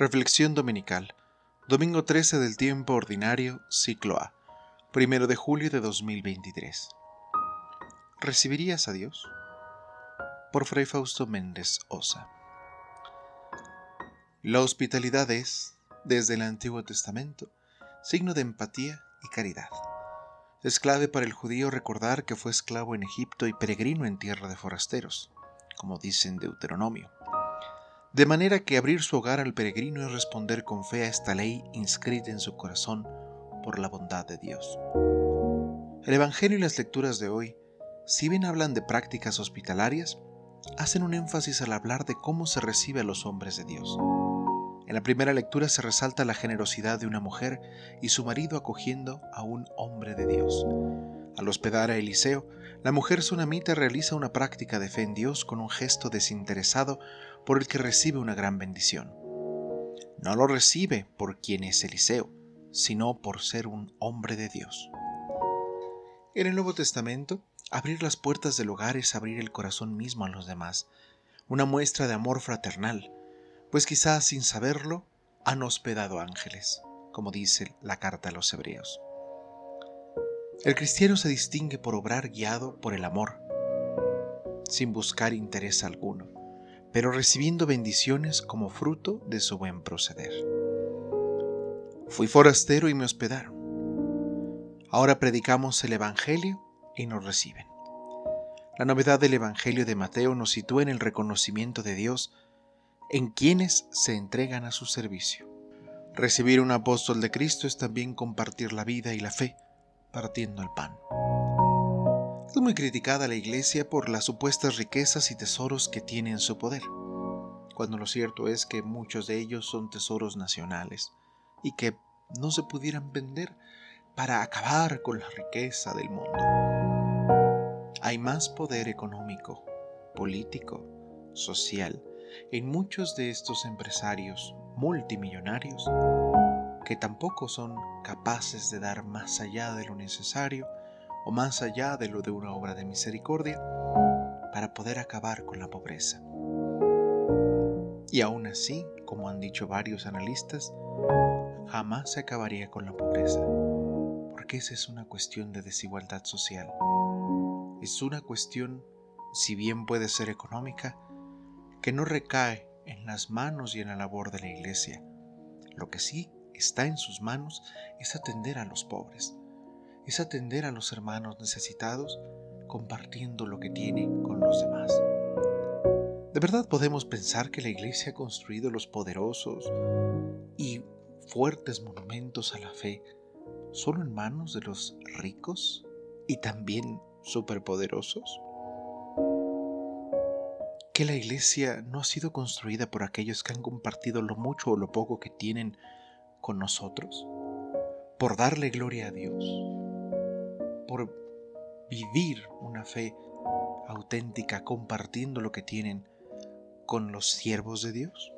Reflexión Dominical, domingo 13 del tiempo ordinario, ciclo A, primero de julio de 2023. ¿Recibirías a Dios? Por Fray Fausto Méndez Osa. La hospitalidad es, desde el Antiguo Testamento, signo de empatía y caridad. Es clave para el judío recordar que fue esclavo en Egipto y peregrino en tierra de forasteros, como dice en Deuteronomio. De manera que abrir su hogar al peregrino es responder con fe a esta ley inscrita en su corazón por la bondad de Dios. El Evangelio y las lecturas de hoy, si bien hablan de prácticas hospitalarias, hacen un énfasis al hablar de cómo se recibe a los hombres de Dios. En la primera lectura se resalta la generosidad de una mujer y su marido acogiendo a un hombre de Dios. Al hospedar a Eliseo, la mujer sunamita realiza una práctica de fe en Dios con un gesto desinteresado por el que recibe una gran bendición. No lo recibe por quien es Eliseo, sino por ser un hombre de Dios. En el Nuevo Testamento, abrir las puertas del hogar es abrir el corazón mismo a los demás, una muestra de amor fraternal, pues quizás sin saberlo han hospedado ángeles, como dice la carta a los hebreos. El cristiano se distingue por obrar guiado por el amor, sin buscar interés alguno, pero recibiendo bendiciones como fruto de su buen proceder. Fui forastero y me hospedaron. Ahora predicamos el Evangelio y nos reciben. La novedad del Evangelio de Mateo nos sitúa en el reconocimiento de Dios en quienes se entregan a su servicio. Recibir un apóstol de Cristo es también compartir la vida y la fe, partiendo el pan. Es muy criticada la Iglesia por las supuestas riquezas y tesoros que tiene en su poder, cuando lo cierto es que muchos de ellos son tesoros nacionales y que no se pudieran vender para acabar con la riqueza del mundo. Hay más poder económico, político, social en muchos de estos empresarios multimillonarios que tampoco son capaces de dar más allá de lo necesario o más allá de lo de una obra de misericordia para poder acabar con la pobreza. Y aún así, como han dicho varios analistas, jamás se acabaría con la pobreza, porque esa es una cuestión de desigualdad social. Es una cuestión, si bien puede ser económica, que no recae en las manos y en la labor de la iglesia. Lo que sí está en sus manos es atender a los pobres, es atender a los hermanos necesitados compartiendo lo que tiene con los demás. ¿De verdad podemos pensar que la Iglesia ha construido los poderosos y fuertes monumentos a la fe solo en manos de los ricos y también superpoderosos? ¿Que la Iglesia no ha sido construida por aquellos que han compartido lo mucho o lo poco que tienen con nosotros, por darle gloria a Dios, por vivir una fe auténtica compartiendo lo que tienen con los siervos de Dios.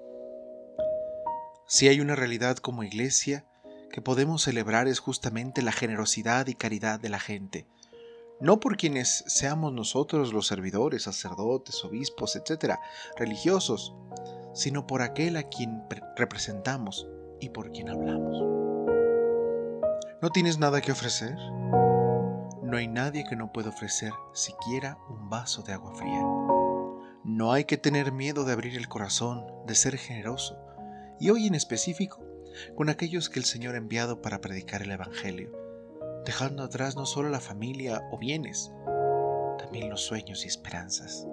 Si hay una realidad como iglesia que podemos celebrar es justamente la generosidad y caridad de la gente, no por quienes seamos nosotros los servidores, sacerdotes, obispos, etcétera, religiosos, sino por aquel a quien representamos y por quien hablamos. ¿No tienes nada que ofrecer? No hay nadie que no pueda ofrecer siquiera un vaso de agua fría. No hay que tener miedo de abrir el corazón, de ser generoso, y hoy en específico con aquellos que el Señor ha enviado para predicar el Evangelio, dejando atrás no solo la familia o bienes, también los sueños y esperanzas.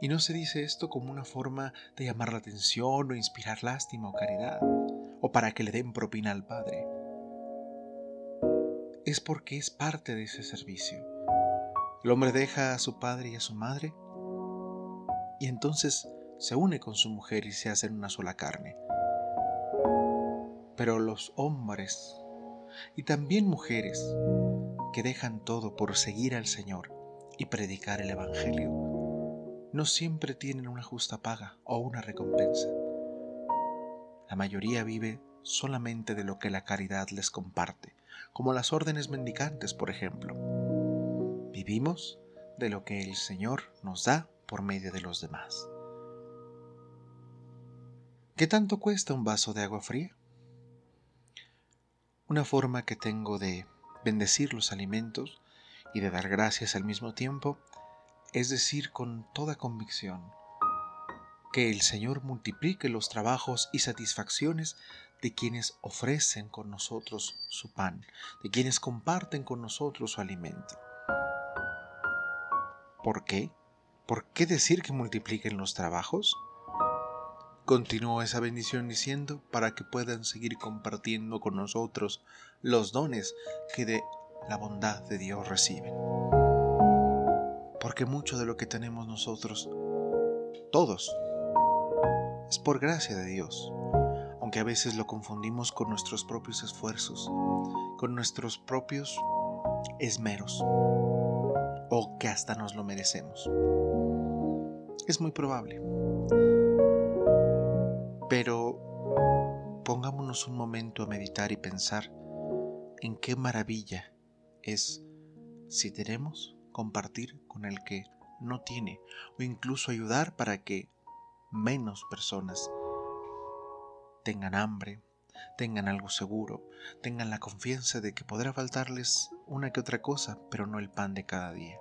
Y no se dice esto como una forma de llamar la atención o inspirar lástima o caridad, o para que le den propina al Padre. Es porque es parte de ese servicio. El hombre deja a su padre y a su madre y entonces se une con su mujer y se hacen una sola carne. Pero los hombres y también mujeres que dejan todo por seguir al Señor y predicar el Evangelio no siempre tienen una justa paga o una recompensa. La mayoría vive solamente de lo que la caridad les comparte, como las órdenes mendicantes, por ejemplo. Vivimos de lo que el Señor nos da por medio de los demás. ¿Qué tanto cuesta un vaso de agua fría? Una forma que tengo de bendecir los alimentos y de dar gracias al mismo tiempo es decir con toda convicción que el Señor multiplique los trabajos y satisfacciones de quienes ofrecen con nosotros su pan, de quienes comparten con nosotros su alimento. ¿Por qué? ¿Por qué decir que multipliquen los trabajos? Continuó esa bendición diciendo para que puedan seguir compartiendo con nosotros los dones que de la bondad de Dios reciben. Porque mucho de lo que tenemos nosotros, todos, es por gracia de Dios, aunque a veces lo confundimos con nuestros propios esfuerzos, con nuestros propios esmeros, o que hasta nos lo merecemos. Es muy probable. Pero pongámonos un momento a meditar y pensar en qué maravilla es si tenemos compartir con el que no tiene o incluso ayudar para que menos personas tengan hambre, tengan algo seguro, tengan la confianza de que podrá faltarles una que otra cosa, pero no el pan de cada día.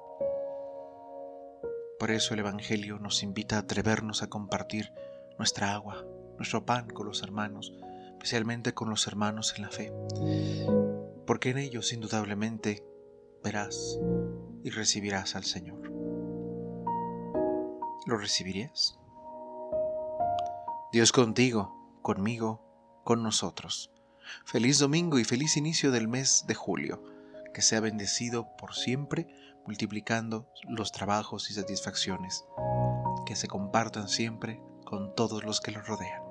Por eso el Evangelio nos invita a atrevernos a compartir nuestra agua, nuestro pan con los hermanos, especialmente con los hermanos en la fe, porque en ellos indudablemente verás y recibirás al Señor. ¿Lo recibirías? Dios contigo, conmigo, con nosotros. Feliz domingo y feliz inicio del mes de julio, que sea bendecido por siempre, multiplicando los trabajos y satisfacciones, que se compartan siempre con todos los que lo rodean.